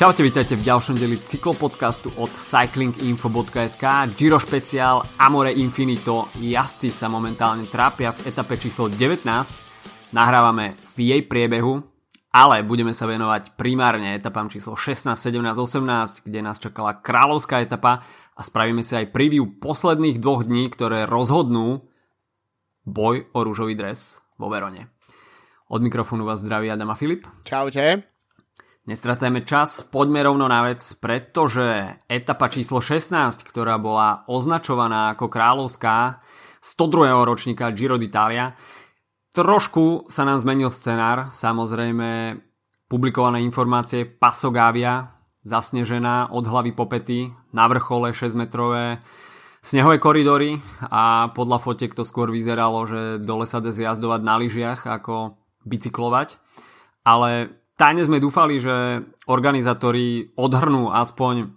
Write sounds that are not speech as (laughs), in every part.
Čaute, vítajte v ďalšom deli cyklopodcastu od cyclinginfo.sk Giro špeciál Amore Infinito Jazdci sa momentálne trápia v etape číslo 19 Nahrávame v jej priebehu ale budeme sa venovať primárne etapám číslo 16, 17, 18 kde nás čakala kráľovská etapa a spravíme si aj preview posledných dvoch dní, ktoré rozhodnú boj o rúžový dres vo Verone. Od mikrofónu vás zdraví Adam a Filip. Čaute. Nestracajme čas, poďme rovno na vec, pretože etapa číslo 16, ktorá bola označovaná ako kráľovská 102. ročníka Giro d'Italia, trošku sa nám zmenil scenár, samozrejme publikované informácie Pasogávia, zasnežená od hlavy po pety, na vrchole 6 metrové snehové koridory a podľa fotiek to skôr vyzeralo, že dole sa dá na lyžiach ako bicyklovať. Ale tajne sme dúfali, že organizátori odhrnú aspoň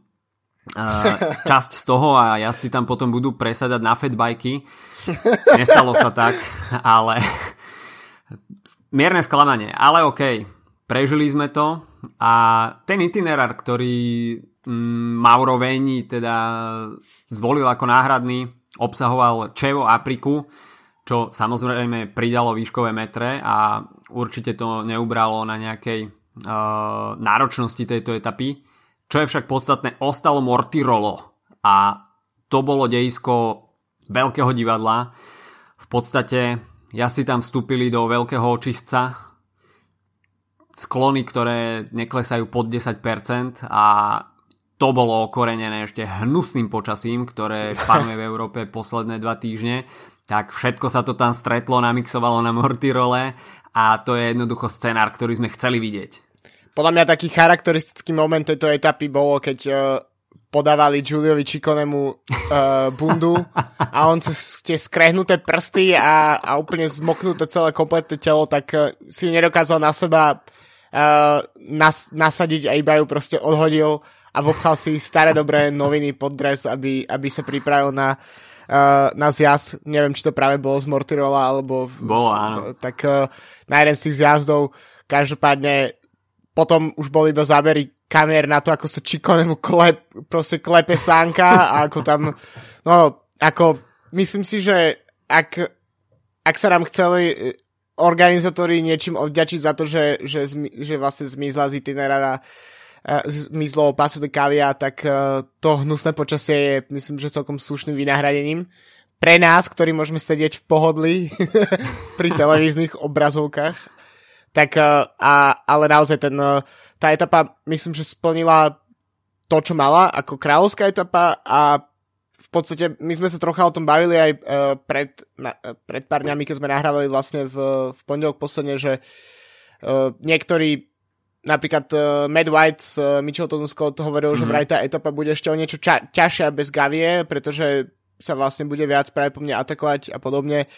uh, (laughs) časť z toho a ja si tam potom budú presadať na fatbajky. (laughs) Nestalo sa tak, ale mierne sklamanie. Ale OK, prežili sme to a ten itinerár, ktorý mm, Mauro Veni teda zvolil ako náhradný, obsahoval Čevo Apriku, čo samozrejme pridalo výškové metre a určite to neubralo na nejakej uh, náročnosti tejto etapy. Čo je však podstatné, ostalo Mortirolo a to bolo dejisko veľkého divadla. V podstate ja si tam vstúpili do veľkého očistca sklony, ktoré neklesajú pod 10% a to bolo okorenené ešte hnusným počasím, ktoré panuje v Európe (laughs) posledné dva týždne tak všetko sa to tam stretlo, namixovalo na Mortirole a to je jednoducho scenár, ktorý sme chceli vidieť. Podľa mňa taký charakteristický moment tejto etapy bolo, keď uh, podávali Giuliovi Čikonemu uh, bundu a on cez tie skrehnuté prsty a, a úplne zmoknuté celé kompletné telo, tak uh, si nedokázal na seba uh, nas, nasadiť a iba ju proste odhodil a vopchal si staré dobré noviny pod dres, aby, aby sa pripravil na uh, uh, na zjazd, neviem, či to práve bolo z Mortirola, alebo... Bolo, áno. Tak uh, na jeden z tých zjazdov, každopádne potom už boli iba zábery kamier na to, ako sa Čikonemu klep, proste klepe sánka a ako tam, no, ako, myslím si, že ak, ak sa nám chceli organizátori niečím odďačiť za to, že, že, že vlastne zmizla z itinerára zmizlo Paso de Cavia, tak e, to hnusné počasie je, myslím, že celkom slušným vynahradením. Pre nás, ktorí môžeme sedieť v pohodli (laughs) pri televíznych obrazovkách. Tak, e, a, ale naozaj ten, e, tá etapa, myslím, že splnila to, čo mala ako kráľovská etapa a v podstate my sme sa trocha o tom bavili aj pred, na, pred pár dňami, keď sme nahrávali vlastne v, v pondelok posledne, že niektorí napríklad uh, Matt White z uh, Mitcheltonu Scott hovoril, mm-hmm. že mhm. vraj tá etapa bude ešte o niečo ča- ťažšia bez Gavie, pretože sa vlastne bude viac práve po mne atakovať a podobne.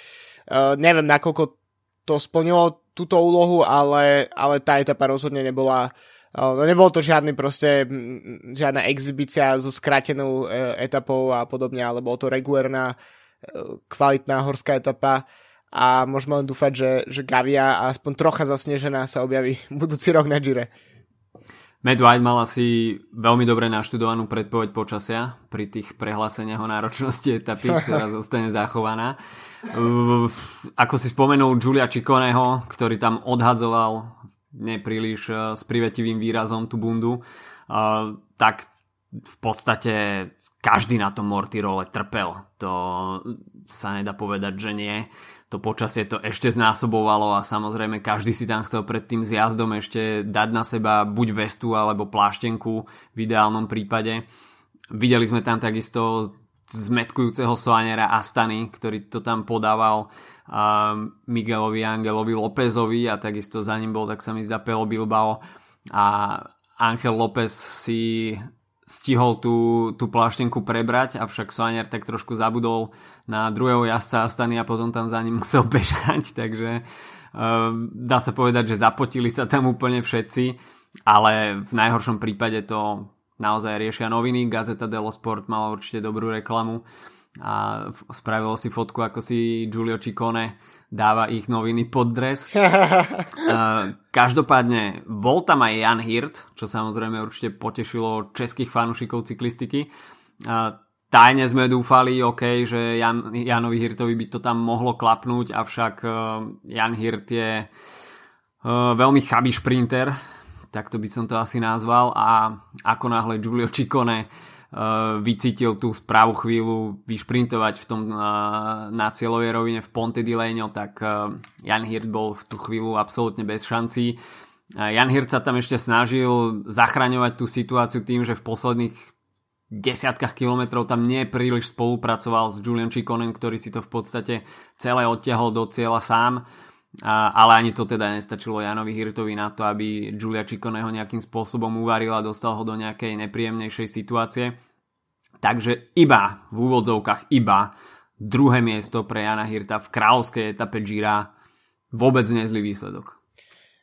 Uh, neviem, nakoľko to splnilo túto úlohu, ale, ale tá etapa rozhodne nebola uh, no nebolo to žiadny proste, žiadna exhibícia so skrátenou uh, etapou a podobne, ale bolo to regulárna, uh, kvalitná horská etapa a môžeme len dúfať, že, že Gavia a aspoň trocha zasnežená sa objaví (laughs) budúci rok na Gire. Matt White mal asi veľmi dobre naštudovanú predpoveď počasia pri tých prehláseniach o náročnosti etapy, (laughs) ktorá zostane zachovaná. Uh, ako si spomenul Julia Čikoneho, ktorý tam odhadzoval nepríliš uh, s privetivým výrazom tú bundu, uh, tak v podstate každý na tom Mortirole trpel. To sa nedá povedať, že nie to počasie to ešte znásobovalo a samozrejme každý si tam chcel pred tým zjazdom ešte dať na seba buď vestu alebo pláštenku v ideálnom prípade. Videli sme tam takisto zmetkujúceho Soanera Astany, ktorý to tam podával Miguelovi Angelovi Lópezovi a takisto za ním bol, tak sa mi zdá, Pelo Bilbao a Angel López si stihol tú, tú pláštenku prebrať, avšak Soanier tak trošku zabudol na druhého jazdca Astany a potom tam za ním (laughs) musel bežať, takže uh, dá sa povedať, že zapotili sa tam úplne všetci, ale v najhoršom prípade to naozaj riešia noviny. Gazeta dello Sport mala určite dobrú reklamu a spravilo si fotku, ako si Giulio Ciccone dáva ich noviny pod dres. (laughs) Každopádne bol tam aj Jan Hirt, čo samozrejme určite potešilo českých fanúšikov cyklistiky. Tajne sme dúfali, OK, že Jan, Janovi Hirtovi by to tam mohlo klapnúť, avšak Jan Hirt je veľmi chabý šprinter, takto by som to asi nazval a ako náhle Giulio Ciccone Eh, vycítil tú správu chvíľu vyšprintovať v tom eh, na cieľovej rovine v Ponte di Legno, tak eh, Jan Hirt bol v tú chvíľu absolútne bez šancí. Jan Hirt sa tam ešte snažil zachraňovať tú situáciu tým, že v posledných desiatkách kilometrov tam nie príliš spolupracoval s Julian Chikonem, ktorý si to v podstate celé odtiahol do cieľa sám. A, ale ani to teda nestačilo Janovi Hirtovi na to, aby Julia Chikoneho nejakým spôsobom uvaril a dostal ho do nejakej nepríjemnejšej situácie. Takže iba, v úvodzovkách iba, druhé miesto pre Jana Hirta v kráľovskej etape Gira. Vôbec nezlý výsledok.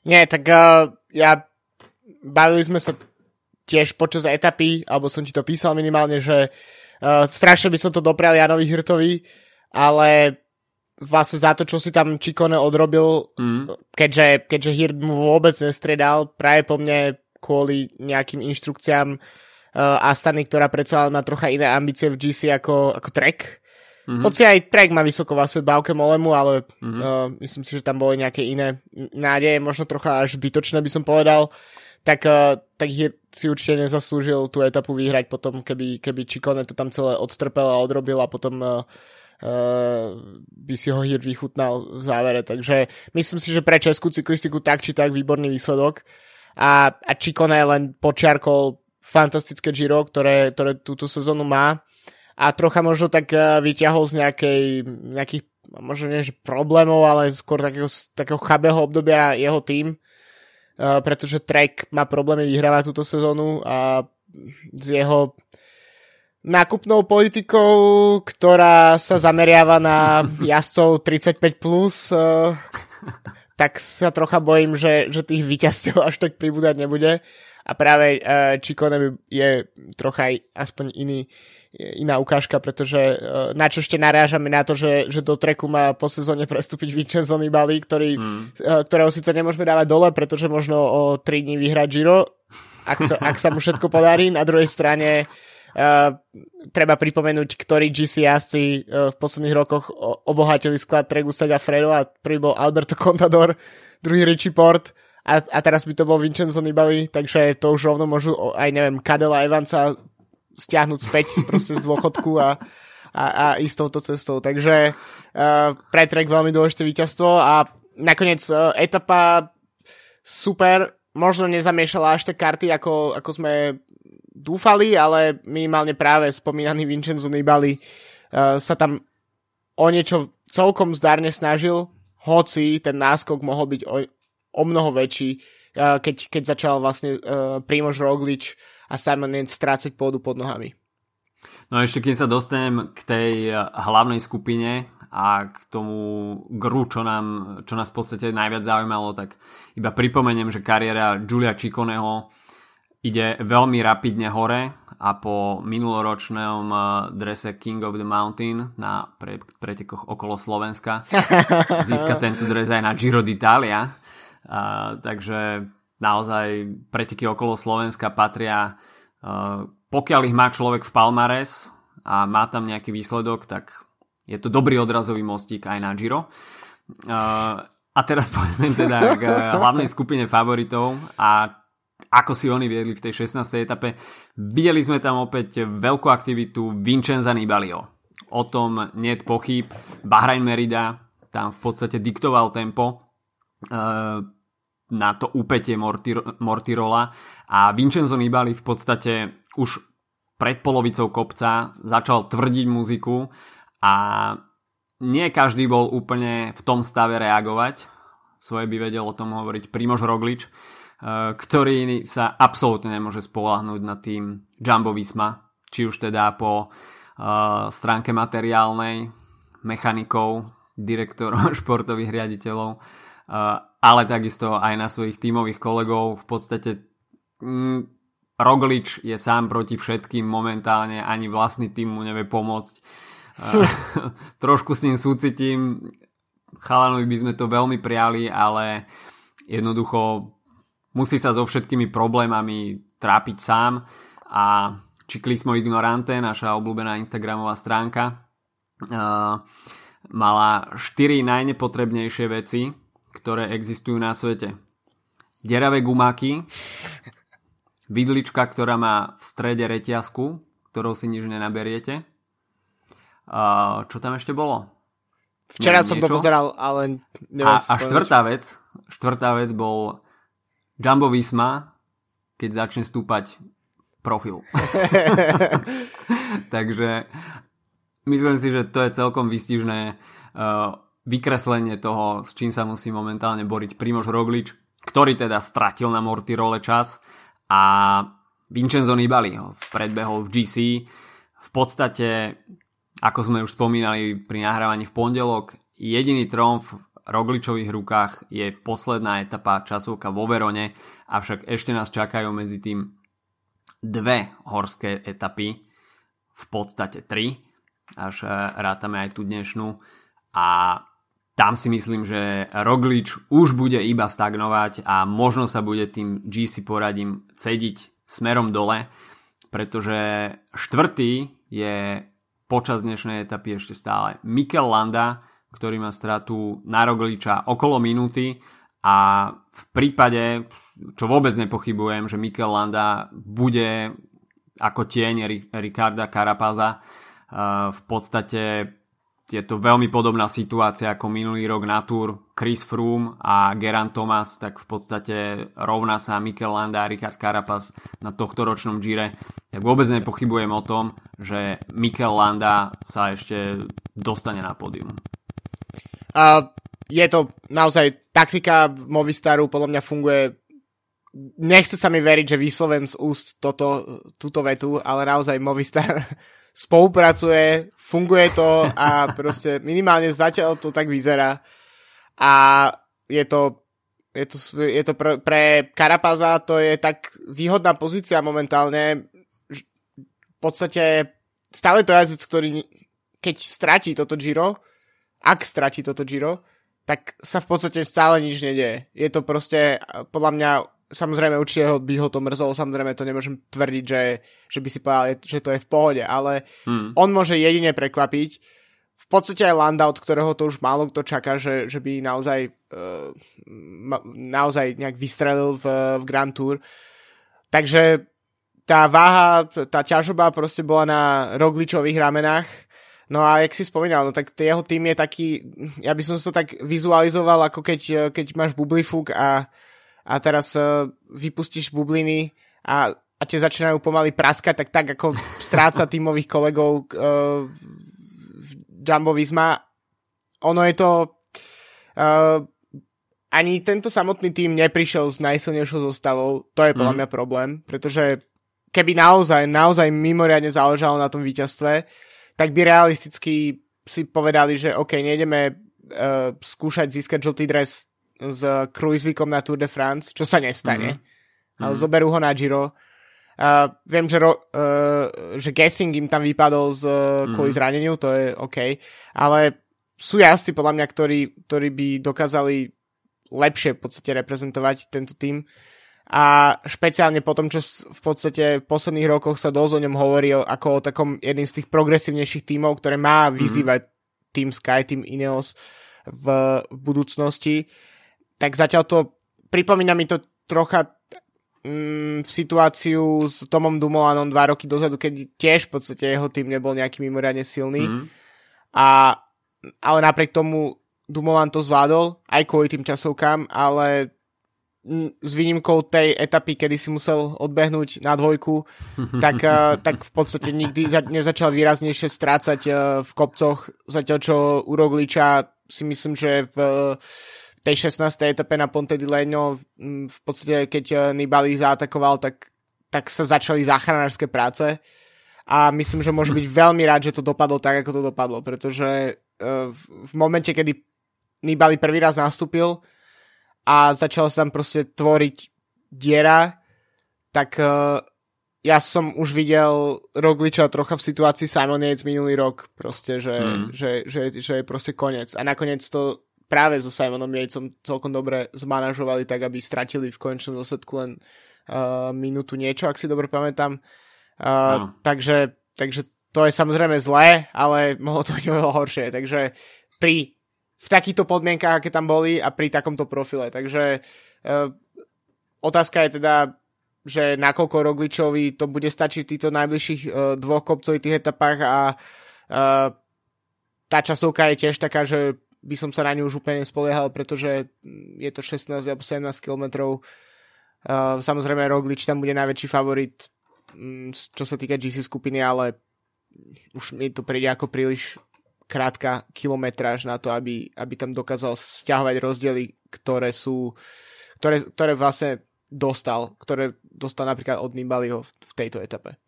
Nie, tak uh, ja bavili sme sa tiež počas etapy, alebo som ti to písal minimálne, že uh, strašne by som to doprial Janovi Hirtovi, ale vlastne za to, čo si tam Čikone odrobil, mm. keďže, keďže Hirt mu vôbec nestredal, práve po mne kvôli nejakým inštrukciám uh, Astany, ktorá predsa má trocha iné ambície v GC ako, ako Trek. Mm-hmm. Hoci aj Trek má vysoko vlastne Bauke Molemu, ale mm-hmm. uh, myslím si, že tam boli nejaké iné nádeje, možno trocha až zbytočné by som povedal. Tak, uh, tak je, si určite nezaslúžil tú etapu vyhrať potom, keby, keby Čikone to tam celé odtrpel a odrobil a potom uh, by si ho Hirt vychutnal v závere. Takže myslím si, že pre českú cyklistiku tak či tak výborný výsledok. A, a Čikone len počiarkol fantastické Giro, ktoré, ktoré túto sezónu má a trocha možno tak uh, vyťahol z nejakej, nejakých možno nie že problémov, ale skôr takého, takého chabého obdobia jeho tým, uh, pretože Trek má problémy vyhrávať túto sezónu a s jeho nákupnou politikou, ktorá sa zameriava na jazdcov 35+, plus, uh, tak sa trocha bojím, že, že tých víťazstiev až tak pribúdať nebude a práve uh, Chikone je trocha aj aspoň iný, iná ukážka, pretože uh, na čo ešte narážame na to, že, že do treku má po sezóne prestúpiť Vincenzo Nibali, ktorý, mm. uh, ktorého síce nemôžeme dávať dole, pretože možno o 3 dní vyhrať Giro, ak sa, ak sa mu všetko podarí. Na druhej strane Uh, treba pripomenúť, ktorí GC jazdci uh, v posledných rokoch obohatili sklad Tregu Saga Fredo a prvý bol Alberto Contador, druhý Richie Port a, a teraz by to bol Vincenzo Nibali, takže to už rovno môžu aj neviem, Kadela Evansa stiahnuť späť proste z dôchodku a, a, a ísť touto cestou. Takže uh, pre Trek veľmi dôležité víťazstvo a nakoniec uh, etapa super, možno nezamiešala až tak karty, ako, ako sme dúfali, ale minimálne práve spomínaný Vincenzo Nibali uh, sa tam o niečo celkom zdárne snažil, hoci ten náskok mohol byť o, o mnoho väčší, keď, keď začal vlastne uh, Primož Roglič a Simon Yates strácať pôdu pod nohami. No a ešte keď sa dostanem k tej hlavnej skupine a k tomu gru, čo, nám, čo nás v podstate najviac zaujímalo, tak iba pripomeniem, že kariéra Giulia Cikoneho ide veľmi rapidne hore a po minuloročnom e, drese King of the Mountain na pre, pretekoch okolo Slovenska (laughs) získa tento dres aj na Giro d'Italia a, takže naozaj preteky okolo Slovenska patria, a, pokiaľ ich má človek v Palmares a má tam nejaký výsledok, tak je to dobrý odrazový mostík aj na Giro. A, a teraz (laughs) poďme teda k hlavnej skupine favoritov a ako si oni viedli v tej 16. etape. Videli sme tam opäť veľkú aktivitu Vincenza Nibalio. O tom nie pochyb. Bahrain Merida tam v podstate diktoval tempo Eh, na to úpetie Mortirola a Vincenzo Nibali v podstate už pred polovicou kopca začal tvrdiť muziku a nie každý bol úplne v tom stave reagovať. Svoje by vedel o tom hovoriť Primož Roglič, ktorý sa absolútne nemôže spolahnúť na tým Jumbo Visma, či už teda po eh, stránke materiálnej, mechanikov, direktorov, (laughs) športových riaditeľov, ale takisto aj na svojich tímových kolegov. V podstate mm, Roglič je sám proti všetkým momentálne, ani vlastný tým mu nevie pomôcť. (laughs) trošku s ním súcitím. chalanovi by sme to veľmi prijali, ale jednoducho musí sa so všetkými problémami trápiť sám a Čiklismo Ignorante, naša obľúbená Instagramová stránka, uh, mala 4 najnepotrebnejšie veci, ktoré existujú na svete. Deravé gumáky, vidlička, ktorá má v strede reťazku, ktorou si nič nenaberiete. Uh, čo tam ešte bolo? Včera som niečo? to pozeral, ale neviem a, a štvrtá vec, štvrtá vec bol Jumbo Visma, keď začne stúpať profil. (laughs) (laughs) Takže myslím si, že to je celkom vystižné uh, vykreslenie toho, s čím sa musí momentálne boriť Primož Roglič, ktorý teda stratil na Mortirole čas a Vincenzo Nibali ho predbehol v GC. V podstate ako sme už spomínali pri nahrávaní v pondelok, jediný tromf Rogličových rukách je posledná etapa časovka vo Verone, avšak ešte nás čakajú medzi tým dve horské etapy, v podstate tri, až e, rátame aj tú dnešnú. A tam si myslím, že Roglič už bude iba stagnovať a možno sa bude tým GC poradím cediť smerom dole, pretože štvrtý je počas dnešnej etapy ešte stále Mikel Landa, ktorý má stratu na Rogliča okolo minúty a v prípade, čo vôbec nepochybujem, že Mikel Landa bude ako tieň Ricarda Carapaza v podstate je to veľmi podobná situácia ako minulý rok na Tour Chris Froome a Geran Thomas, tak v podstate rovná sa Mikel Landa a Richard Carapaz na tohto ročnom Gire. Tak vôbec nepochybujem o tom, že Mikel Landa sa ešte dostane na pódium. Uh, je to naozaj taktika Movistaru, podľa mňa funguje nechce sa mi veriť, že vyslovem z úst toto, túto vetu, ale naozaj Movistar (laughs) spolupracuje, funguje to a (laughs) proste minimálne zatiaľ to tak vyzerá. A je to, je to, je to pre, pre Karapaza to je tak výhodná pozícia momentálne. V podstate stále to jazdec, ktorý keď stratí toto Giro, ak stratí toto Giro, tak sa v podstate stále nič nedieje. Je to proste podľa mňa samozrejme určite by ho to mrzelo, samozrejme to nemôžem tvrdiť, že, že by si povedal, že to je v pohode, ale hmm. on môže jedine prekvapiť. V podstate aj Landa, od ktorého to už málo kto čaká, že, že by naozaj, uh, naozaj nejak vystrelil v, v Grand Tour. Takže tá váha, tá ťažoba proste bola na Rogličových ramenách. No a jak si spomínal, no tak jeho tým je taký, ja by som si to tak vizualizoval, ako keď, keď máš bublifúk a a teraz uh, vypustíš bubliny a, a tie začínajú pomaly praskať, tak tak ako stráca tímových kolegov uh, v Jumbo Visma. Ono je to... Uh, ani tento samotný tým neprišiel s najsilnejšou zostavou, to je podľa mm. mňa problém, pretože keby naozaj, naozaj mimoriadne záležalo na tom víťazstve, tak by realisticky si povedali, že OK, nejdeme uh, skúšať získať žltý dres s Cruisevikom na Tour de France, čo sa nestane. Mm-hmm. Ale zoberú ho na Giro. Uh, viem, že, ro, uh, že Guessing im tam vypadol z, mm-hmm. kvôli zraneniu, to je OK. Ale sú jazdci podľa mňa, ktorí, ktorí by dokázali lepšie v podstate reprezentovať tento tým. A špeciálne po tom, čo v podstate v posledných rokoch sa dosť o ňom hovorí ako o takom jedným z tých progresívnejších tímov, ktoré má mhm. vyzývať mm-hmm. Team Sky, Team Ineos v, v budúcnosti tak zatiaľ to, pripomína mi to trocha mm, v situáciu s Tomom Dumolanom dva roky dozadu, keď tiež v podstate jeho tým nebol nejaký mimoriadne silný. Mm. A, ale napriek tomu Dumoulin to zvládol, aj kvôli tým časovkám, ale s výnimkou tej etapy, kedy si musel odbehnúť na dvojku, tak, uh, tak v podstate nikdy za, nezačal výraznejšie strácať uh, v kopcoch, zatiaľ čo u Rogliča si myslím, že v tej 16. etape na Ponte di Legno v podstate keď eh, Nibali zaatakoval, tak, tak sa začali záchranárske práce a myslím, že môže byť veľmi rád, že to dopadlo tak, ako to dopadlo, pretože v momente, kedy Nibali prvý raz nastúpil a začal sa tam proste tvoriť diera, tak uh, ja som už videl Rogliča trocha v situácii Simon Yates minulý rok, proste, že, mm. že, že, že je proste koniec. A nakoniec to práve so Simonom Yatesom celkom dobre zmanažovali tak, aby stratili v konečnom dôsledku len uh, minútu niečo, ak si dobre pamätám. Uh, no. takže, takže to je samozrejme zlé, ale mohlo to byť oveľa horšie. Takže pri v takýchto podmienkách, aké tam boli a pri takomto profile. Takže uh, otázka je teda, že nakoľko Rogličovi to bude stačiť v týchto najbližších uh, dvoch kopcovitých etapách a uh, tá časovka je tiež taká, že by som sa na ňu už úplne spoliehal, pretože je to 16 alebo 17 kilometrov. Samozrejme Roglič tam bude najväčší favorit, um, čo sa týka GC skupiny, ale už mi to príde ako príliš krátka kilometráž na to, aby, aby tam dokázal stiahovať rozdiely, ktoré sú, ktoré, ktoré vlastne dostal, ktoré dostal napríklad od Nibaliho v, v tejto etape.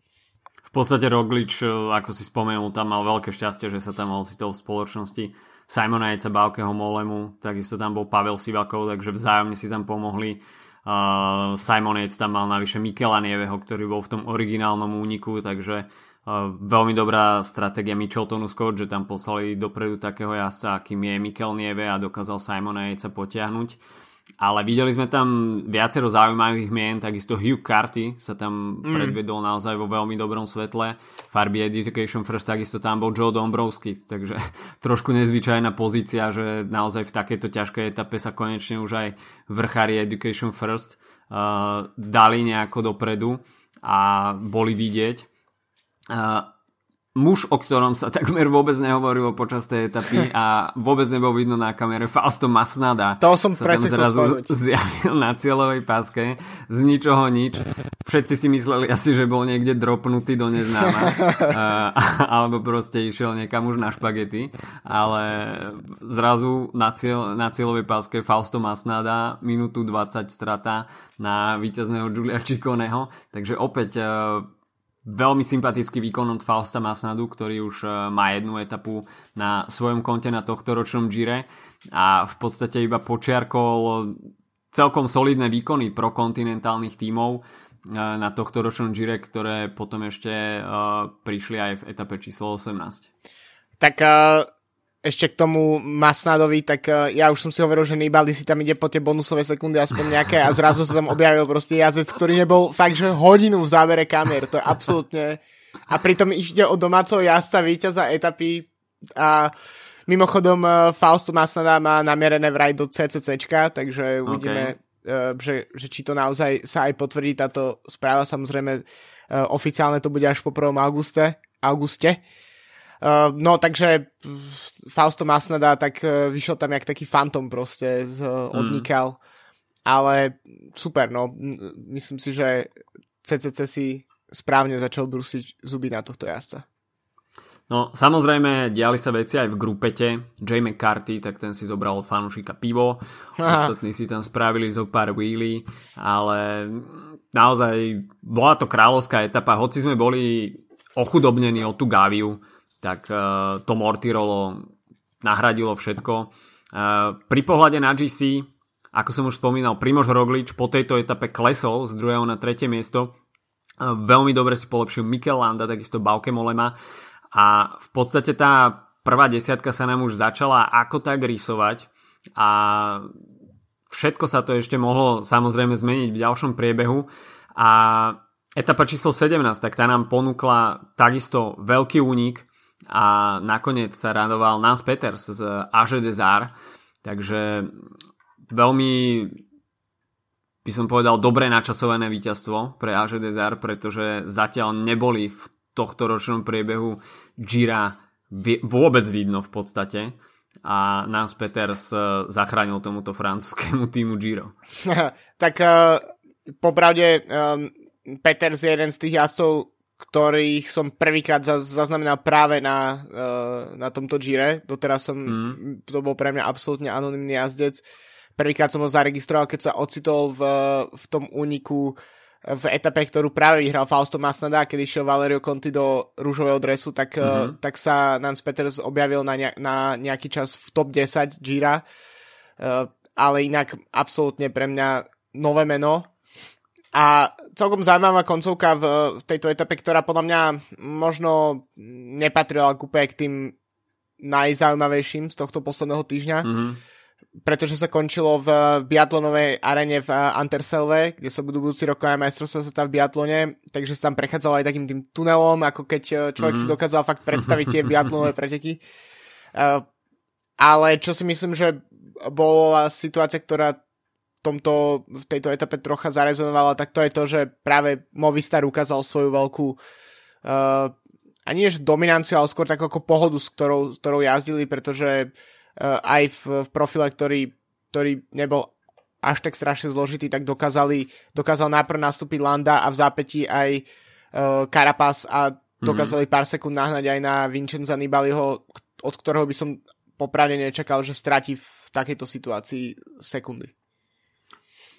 V podstate Roglič, e, ako si spomenul, tam mal veľké šťastie, že sa tam ocitol v spoločnosti Simona Jejca, Baukeho Molemu, takisto tam bol Pavel Sivakov, takže vzájomne si tam pomohli. Uh, Simon Yates tam mal navyše Mikela Nieveho, ktorý bol v tom originálnom úniku, takže veľmi dobrá stratégia Micheltonu Scott, že tam poslali dopredu takého jasa, akým je Mikel Nieve a dokázal Simona Jejca potiahnuť. Ale videli sme tam viacero zaujímavých mien, takisto Hugh Carty sa tam mm. predvedol naozaj vo veľmi dobrom svetle. Farby Education First, takisto tam bol Joe Dombrovsky, takže (laughs) trošku nezvyčajná pozícia, že naozaj v takejto ťažkej etape sa konečne už aj vrchári Education First uh, dali nejako dopredu a boli vidieť Uh, muž, o ktorom sa takmer vôbec nehovorilo počas tej etapy a vôbec nebol vidno na kamere, Fausto Masnada. To som sa presne zrazu zjavil na cieľovej páske z ničoho nič. Všetci si mysleli asi, že bol niekde dropnutý do neznáma. (laughs) uh, alebo proste išiel niekam už na špagety. Ale zrazu na, cieľ, na cieľovej páske Fausto Masnada minútu 20 strata na víťazného Giulia Čikoneho. Takže opäť uh, veľmi sympatický výkon od Fausta Masnadu, ktorý už e, má jednu etapu na svojom konte na tohto ročnom Gire a v podstate iba počiarkol celkom solidné výkony pro kontinentálnych tímov e, na tohto ročnom Gire, ktoré potom ešte e, prišli aj v etape číslo 18. Tak ešte k tomu Masnadovi, tak uh, ja už som si hovoril, že Nibali si tam ide po tie bonusové sekundy aspoň nejaké a zrazu sa tam objavil proste jazdec, ktorý nebol fakt, že hodinu v závere kamer, to je absolútne... A pritom ide o domáceho jazdca, víťaza etapy a mimochodom uh, Fausto Masnada má namierené vraj do CCCčka, takže uvidíme, okay. uh, že, že či to naozaj sa aj potvrdí táto správa, samozrejme uh, oficiálne to bude až po 1. auguste, auguste. Uh, no takže Fausto Masnada tak uh, vyšiel tam jak taký fantom proste z, uh, odnikal. Mm. Ale super, no. Myslím si, že CCC si správne začal brusiť zuby na tohto jazdca. No, samozrejme, diali sa veci aj v grupete. Jay McCarthy, tak ten si zobral od fanúšika pivo. Aha. Ostatní si tam spravili zo pár wheelie, ale naozaj bola to kráľovská etapa. Hoci sme boli ochudobnení o tú Gaviu, tak uh, to Mortirolo nahradilo všetko. Uh, pri pohľade na GC, ako som už spomínal, Primož Roglič po tejto etape klesol z druhého na tretie miesto. Uh, veľmi dobre si polepšil Mikel Landa, takisto Bauke Molema a v podstate tá prvá desiatka sa nám už začala ako tak rysovať a všetko sa to ešte mohlo samozrejme zmeniť v ďalšom priebehu a etapa číslo 17, tak tá nám ponúkla takisto veľký únik a nakoniec sa radoval Nance Peters z Age Desar, takže veľmi by som povedal dobre načasované víťazstvo pre Age Desar, pretože zatiaľ neboli v tohto ročnom priebehu Gira vôbec vidno v podstate a Nance Peters e, zachránil tomuto francúzskému týmu Giro. (laughs) tak uh, popravde um, Peters je jeden z tých jazdcov, ktorých som prvýkrát zaznamenal práve na, uh, na tomto Gire. Doteraz som, mm. to bol pre mňa absolútne anonimný jazdec. Prvýkrát som ho zaregistroval, keď sa ocitol v, v tom úniku v etape, ktorú práve vyhral Fausto Masnada, keď išiel Valerio Conti do rúžového dresu, tak, mm-hmm. tak sa Nance Peters objavil na, ne, na nejaký čas v top 10 Gira. Uh, ale inak absolútne pre mňa nové meno a celkom zaujímavá koncovka v, v tejto etape, ktorá podľa mňa možno nepatrila kúpe k tým najzaujímavejším z tohto posledného týždňa. Mm-hmm. pretože sa končilo v biatlonovej arene v Anterselve, kde sa budú budúci rok aj majstrovstvá sveta v biatlone, takže sa tam prechádzalo aj takým tým tunelom, ako keď e, človek mm-hmm. si mhm. dokázal fakt predstaviť tie (laughs) biatlonové preteky. Uh, ale čo si myslím, že bola situácia, ktorá tomto, v tejto etape trocha zarezonovala, tak to je to, že práve Movistar ukázal svoju veľkú uh, ani než dominanciu, ale skôr takú ako pohodu, s ktorou, s ktorou jazdili, pretože uh, aj v, v profile, ktorý, ktorý nebol až tak strašne zložitý, tak dokázali, dokázal najprv nastúpiť Landa a v zápätí aj uh, Carapaz a mhm. dokázali pár sekúnd nahnať aj na Vincenza Nibaliho, od ktorého by som popravde nečakal, že stratí v takejto situácii sekundy.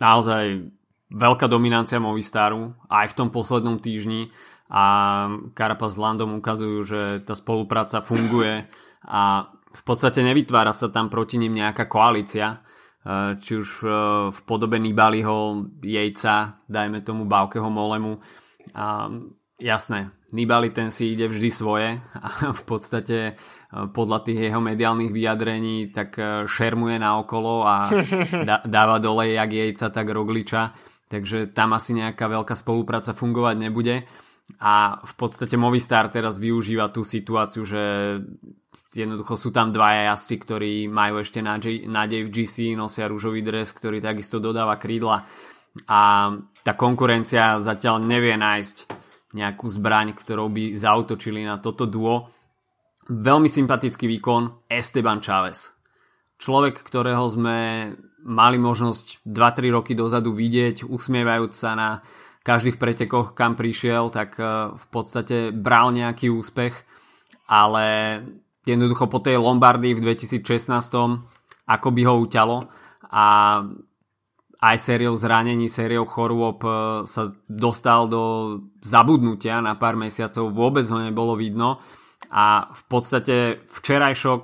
Naozaj veľká dominancia Movistaru aj v tom poslednom týždni a Karapa s Landom ukazujú, že tá spolupráca funguje a v podstate nevytvára sa tam proti ním nejaká koalícia, e, či už e, v podobe Nibaliho, Jejca, dajme tomu Baukeho Molemu. A jasné, Nibali ten si ide vždy svoje a (laughs) v podstate podľa tých jeho mediálnych vyjadrení tak šermuje na okolo a (laughs) dáva dole jak Jejca, tak Rogliča. Takže tam asi nejaká veľká spolupráca fungovať nebude a v podstate Movistar teraz využíva tú situáciu, že jednoducho sú tam dvaja jazdci, ktorí majú ešte nádej, nádej v GC, nosia rúžový dres, ktorý takisto dodáva krídla a tá konkurencia zatiaľ nevie nájsť nejakú zbraň, ktorou by zautočili na toto duo. Veľmi sympatický výkon Esteban Chávez. Človek, ktorého sme mali možnosť 2-3 roky dozadu vidieť, usmievajúc sa na každých pretekoch, kam prišiel, tak e, v podstate bral nejaký úspech, ale jednoducho po tej Lombardii v 2016 ako by ho uťalo a aj sériou zranení, sériou chorôb e, sa dostal do zabudnutia na pár mesiacov, vôbec ho nebolo vidno a v podstate včerajšok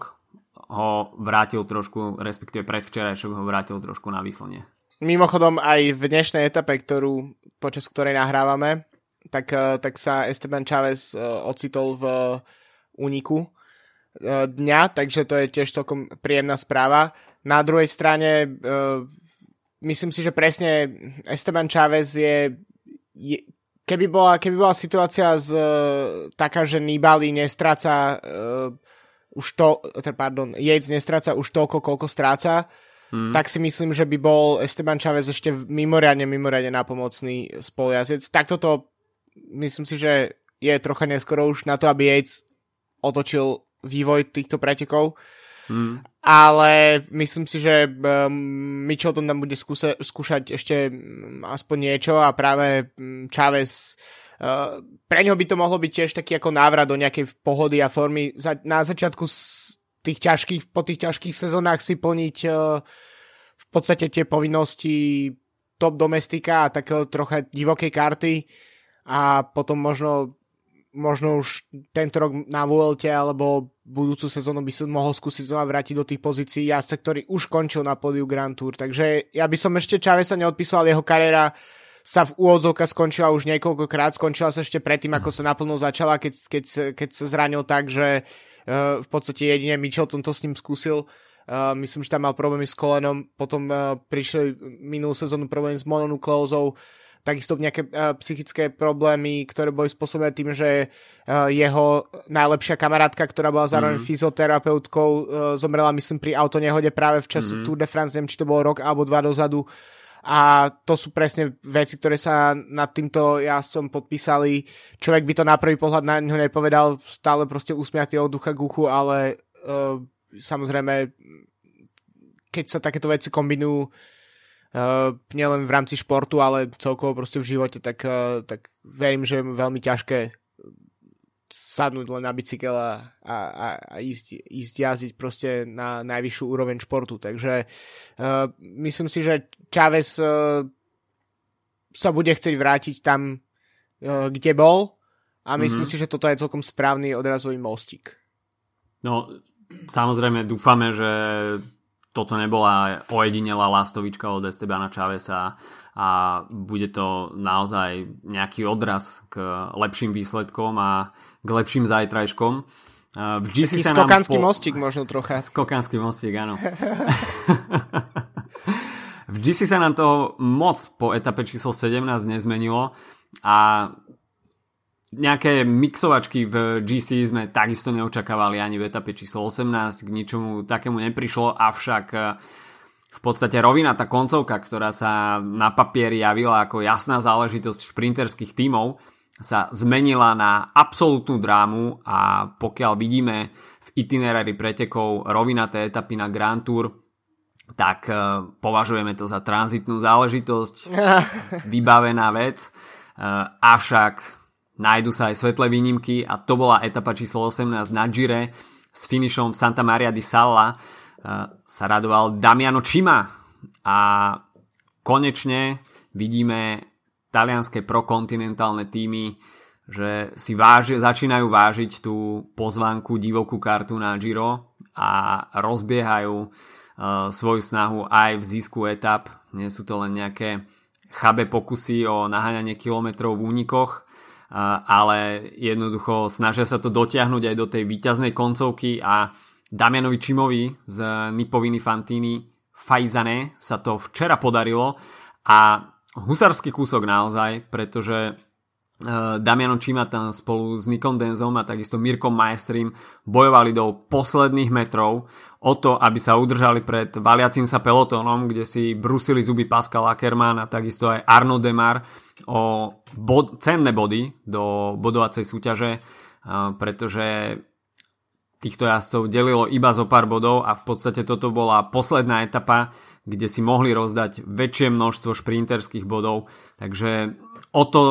ho vrátil trošku, respektíve predvčerajšok ho vrátil trošku na vyslnie. Mimochodom aj v dnešnej etape, ktorú, počas ktorej nahrávame, tak, eh, tak sa Esteban Chávez eh, ocitol v úniku eh, dňa, takže to je tiež celkom príjemná správa. Na druhej strane myslím si, že presne Esteban Chávez je, je keby, bola, keby bola situácia z, taká, že Nibali nestráca uh, už to, pardon, Yates nestráca už toľko, koľko stráca, hmm. tak si myslím, že by bol Esteban Chávez ešte mimoriadne, mimoriadne napomocný spolujazdec. Tak toto myslím si, že je trocha neskoro už na to, aby Yates otočil vývoj týchto pretekov. Hmm. Ale myslím si, že um, Mitchelton tam bude skúsa- skúšať ešte um, aspoň niečo a práve um, Chávez uh, pre ňo by to mohlo byť tiež taký ako návrat do nejakej pohody a formy. Za- na začiatku s- tých ťažkých, po tých ťažkých sezónach si plniť uh, v podstate tie povinnosti top domestika a takého trocha divokej karty a potom možno možno už tento rok na VLT alebo budúcu sezónu by sa mohol skúsiť znova vrátiť do tých pozícií jazdca, ktorý už končil na podiu Grand Tour. Takže ja by som ešte Čavesa neodpísal, jeho kariéra sa v úvodzovka skončila už niekoľkokrát, skončila sa ešte predtým, ako sa naplno začala, keď, keď, keď sa zranil tak, že Uh, v podstate jedine Mitchelton to s ním skúsil. Uh, myslím, že tam mal problémy s kolenom, potom uh, prišli minulú sezónu problémy s mononukleózou, takisto nejaké uh, psychické problémy, ktoré boli spôsobené tým, že uh, jeho najlepšia kamarátka, ktorá bola zároveň mm-hmm. fyzioterapeutkou, uh, zomrela myslím pri autonehode práve v čase mm-hmm. Tour de France, neviem, či to bolo rok alebo dva dozadu. A to sú presne veci, ktoré sa nad týmto ja som podpísali. Človek by to na prvý pohľad na ňo nepovedal, stále proste usmiatý od ducha k uchu, ale uh, samozrejme, keď sa takéto veci kombinujú uh, nielen v rámci športu, ale celkovo proste v živote, tak, uh, tak verím, že je veľmi ťažké sadnúť len na bicykel a, a, a ísť, ísť jazdiť proste na najvyššiu úroveň športu. Takže uh, myslím si, že Chávez uh, sa bude chcieť vrátiť tam, uh, kde bol a myslím mm-hmm. si, že toto je celkom správny odrazový mostík. No, samozrejme dúfame, že toto nebola ojedinelá lastovička od Estebana Čavesa a bude to naozaj nejaký odraz k lepším výsledkom a k lepším zajtrajškom. v GC Taký sa skokanský po... mostík možno trocha. Skokanský mostík, áno. (laughs) v GC sa nám toho moc po etape číslo 17 nezmenilo a nejaké mixovačky v GC sme takisto neočakávali ani v etape číslo 18, k ničomu takému neprišlo, avšak e, v podstate rovina tá koncovka, ktorá sa na papieri javila ako jasná záležitosť šprinterských tímov, sa zmenila na absolútnu drámu a pokiaľ vidíme v itinerári pretekov rovinaté etapy na Grand Tour, tak e, považujeme to za tranzitnú záležitosť, (laughs) vybavená vec, e, avšak nájdu sa aj svetlé výnimky a to bola etapa číslo 18 na Gire s finišom Santa Maria di Salla. Sa radoval Damiano Cima. A konečne vidíme talianské prokontinentálne týmy, že si váži, začínajú vážiť tú pozvánku divokú kartu na Giro a rozbiehajú uh, svoju snahu aj v zisku etap. Nie sú to len nejaké chabe pokusy o naháňanie kilometrov v únikoch, ale jednoducho snažia sa to dotiahnuť aj do tej výťaznej koncovky a Damianovi Čimovi z Nipoviny Fantini Fajzane sa to včera podarilo. A husarský kúsok naozaj, pretože Eh, Damiano Čima tam spolu s Nikom Denzom a takisto Mirkom Maestrim bojovali do posledných metrov o to, aby sa udržali pred valiacim sa pelotónom, kde si brusili zuby Pascal Ackermann a takisto aj Arno Demar o bod, cenné body do bodovacej súťaže, pretože týchto jazdcov delilo iba zo pár bodov a v podstate toto bola posledná etapa, kde si mohli rozdať väčšie množstvo šprinterských bodov, takže o to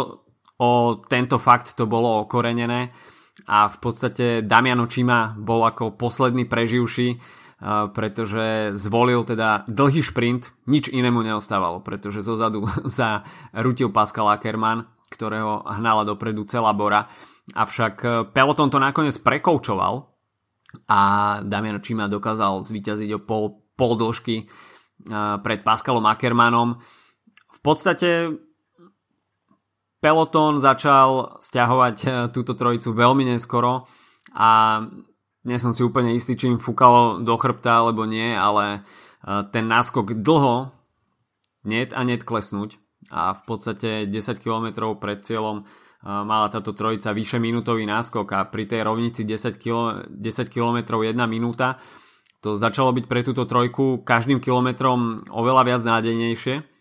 o tento fakt to bolo okorenené a v podstate Damiano Čima bol ako posledný preživší, pretože zvolil teda dlhý šprint, nič inému neostávalo, pretože zozadu sa (laughs) rutil Pascal Ackermann, ktorého hnala dopredu celá Bora. Avšak e, peloton to nakoniec prekoučoval a Damiano Čima dokázal zvíťaziť o pol, pol dĺžky e, pred Pascalom Ackermannom. V podstate Peloton začal stiahovať eh, túto trojicu veľmi neskoro a nie som si úplne istý, či im fúkalo do chrbta alebo nie, ale eh, ten náskok dlho net a net klesnúť a v podstate 10 km pred cieľom eh, mala táto trojica vyše minútový náskok a pri tej rovnici 10 km, 10 km 1 minúta to začalo byť pre túto trojku každým kilometrom oveľa viac nádejnejšie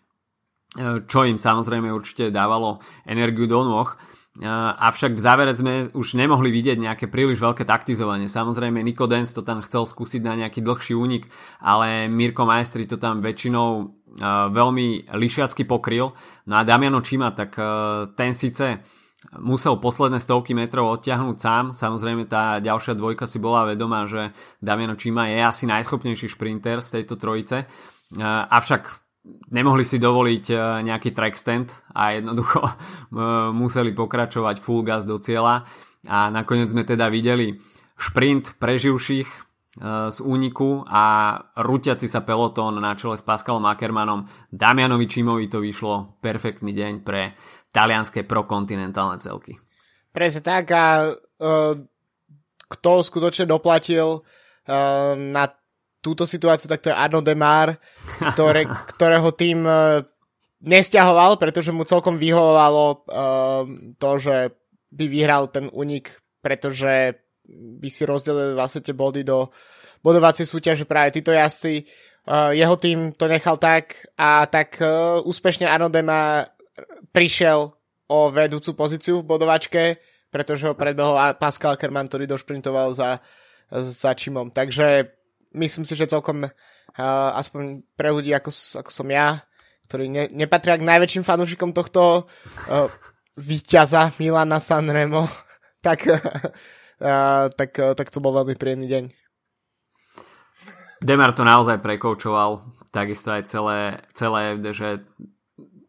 E, čo im samozrejme určite dávalo energiu do nôh. Avšak v závere sme už nemohli vidieť nejaké príliš veľké taktizovanie. Samozrejme Nico Dance to tam chcel skúsiť na nejaký dlhší únik, ale Mirko Maestri to tam väčšinou veľmi lišiacky pokryl. No a Damiano Čima, tak ten síce musel posledné stovky metrov odtiahnuť sám. Samozrejme tá ďalšia dvojka si bola vedomá, že Damiano Čima je asi najschopnejší šprinter z tejto trojice. Avšak nemohli si dovoliť e, nejaký track stand a jednoducho (laughs) e, museli pokračovať full gas do cieľa a nakoniec sme teda videli šprint preživších e, z úniku a rutiaci sa pelotón na čele s Pascalom Ackermanom Damianovi Čimovi to vyšlo perfektný deň pre talianské prokontinentálne celky. Presne tak a uh, kto skutočne doplatil uh, na túto situáciu, tak to je Arno Demar, (laughs) ktoré, ktorého tým uh, nestiahoval, pretože mu celkom vyhovovalo uh, to, že by vyhral ten únik, pretože by si rozdelili vlastne tie body do bodovacej súťaže práve títo jazdci. Uh, jeho tým to nechal tak a tak uh, úspešne Arno Demar prišiel o vedúcu pozíciu v bodovačke, pretože ho predbehol Pascal Kerman, ktorý došprintoval za, za Čimom. Takže myslím si, že celkom uh, aspoň pre ľudí ako, ako som ja, ktorí ne, nepatria k najväčším fanúšikom tohto uh, víťaza Milana Sanremo, (laughs) tak, uh, tak, uh, tak to bol veľmi príjemný deň. Demar to naozaj prekoučoval, takisto aj celé, celé že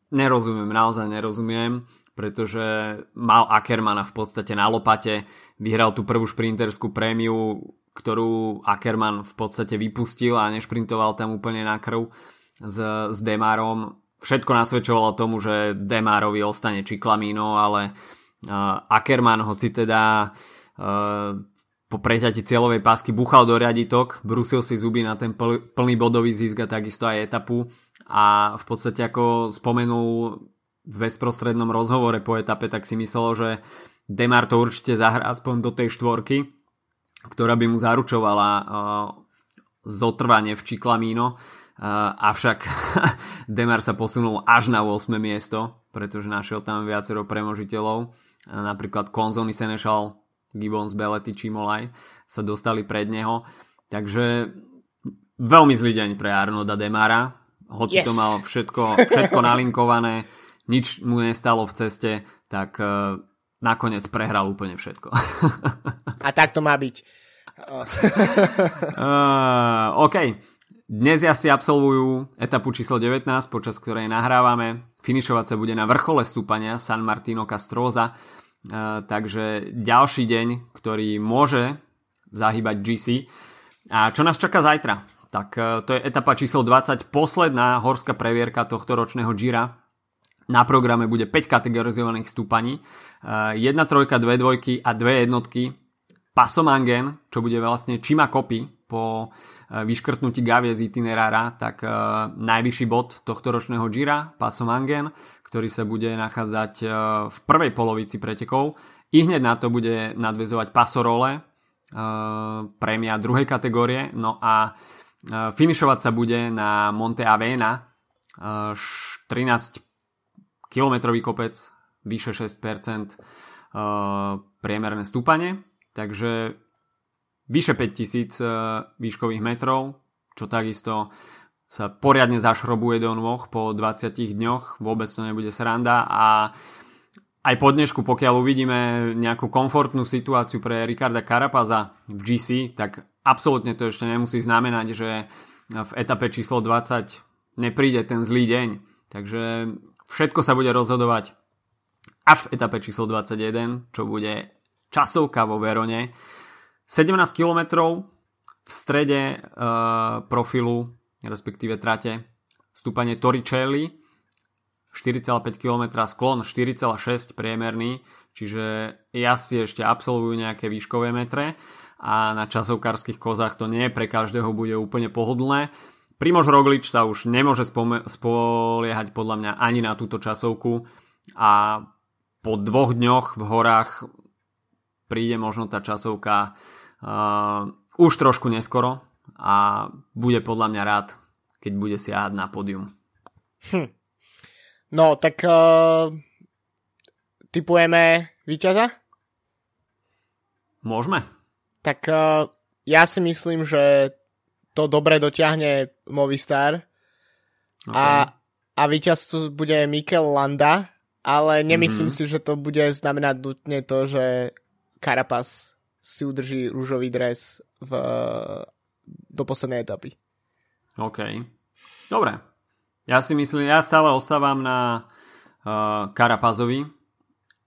nerozumiem, naozaj nerozumiem, pretože mal Ackermana v podstate na lopate, vyhral tú prvú šprinterskú prémiu, ktorú Ackerman v podstate vypustil a nešprintoval tam úplne na krv s, s Demárom. Všetko nasvedčovalo tomu, že Demárovi ostane Čiklamino, ale uh, Ackerman, hoci teda uh, po preťati cieľovej pásky buchal do riaditok, brusil si zuby na ten pl- plný bodový zisk a takisto aj etapu a v podstate ako spomenul v bezprostrednom rozhovore po etape, tak si myslel, že Demar to určite zahrá aspoň do tej štvorky, ktorá by mu zaručovala uh, zotrvanie v Čiklamíno. Uh, avšak (laughs) Demar sa posunul až na 8. miesto, pretože našiel tam viacero premožiteľov. Uh, napríklad Konzony Senešal Gibbons, Belety, Čimolaj sa dostali pred neho. Takže veľmi zlý deň pre Arnolda Demara. Hoci yes. to mal všetko, všetko (laughs) nalinkované, nič mu nestalo v ceste, tak nakoniec prehral úplne všetko. A tak to má byť. (laughs) uh, OK. Dnes si absolvujú etapu číslo 19, počas ktorej nahrávame. Finišovať sa bude na vrchole stúpania San Martino Castroza takže ďalší deň, ktorý môže zahýbať GC. A čo nás čaká zajtra? Tak e, to je etapa číslo 20, posledná horská previerka tohto ročného Gira. Na programe bude 5 kategorizovaných stúpaní. 1 trojka, 2 dvojky a 2 jednotky. Pasomangen, čo bude vlastne Čima Kopy po e, vyškrtnutí Gavie z itinerára, tak e, najvyšší bod tohto ročného Gira, Pasomangen ktorý sa bude nachádzať e, v prvej polovici pretekov. I hneď na to bude nadvezovať Pasorole, e, prémia druhej kategórie, no a e, finišovať sa bude na Monte Avena, 13 kilometrový kopec, vyše 6% priemerné stúpanie, takže vyše 5000 výškových metrov, čo takisto sa poriadne zašrobuje do nôh po 20 dňoch, vôbec to nebude sranda. A aj po dnešku, pokiaľ uvidíme nejakú komfortnú situáciu pre Ricarda Carapaza v GC, tak absolútne to ešte nemusí znamenať, že v etape číslo 20 nepríde ten zlý deň. Takže všetko sa bude rozhodovať až v etape číslo 21, čo bude časovka vo Verone. 17 km v strede uh, profilu respektíve trate. Stúpanie Torricelli 4,5 km sklon 4,6 priemerný, čiže jasne ešte absolvujú nejaké výškové metre a na časovkárskych kozách to nie pre každého bude úplne pohodlné. Primož Roglič sa už nemôže spoliehať podľa mňa ani na túto časovku a po dvoch dňoch v horách príde možno tá časovka uh, už trošku neskoro, a bude podľa mňa rád, keď bude siahať na pódium. Hm. No, tak uh, typujeme víťaza? Môžeme. Tak uh, ja si myslím, že to dobre dotiahne Movistar okay. a, a víťaz tu bude Mikel Landa, ale nemyslím mm-hmm. si, že to bude znamenať nutne to, že Carapaz si udrží rúžový dres v do poslednej etapy. OK. Dobre. Ja si myslím, ja stále ostávam na uh, Karapazovi,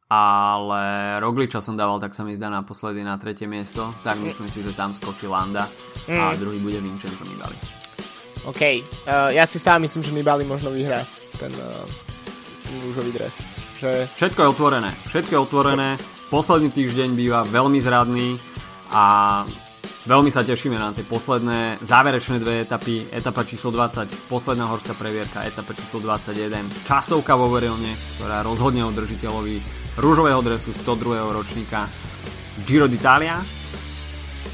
ale Rogliča som dával, tak sa mi zdá naposledy na tretie miesto, tak myslím si, že tam skočí Landa mm. a druhý bude Vincenzo Nibali. OK. Uh, ja si stále myslím, že Nibali možno vyhrá ten, uh, rúžový dres. Že... Všetko je otvorené. Všetko je otvorené. Posledný týždeň býva veľmi zradný a Veľmi sa tešíme na tie posledné záverečné dve etapy. Etapa číslo 20, posledná horská previerka, etapa číslo 21, časovka vo Verione, ktorá rozhodne o držiteľovi rúžového dresu 102. ročníka Giro d'Italia.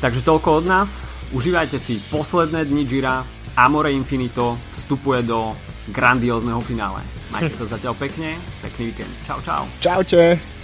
Takže toľko od nás. Užívajte si posledné dni Gira. Amore Infinito vstupuje do grandiózneho finále. Majte sa (laughs) zatiaľ pekne, pekný víkend. Čau, čau. Čaute.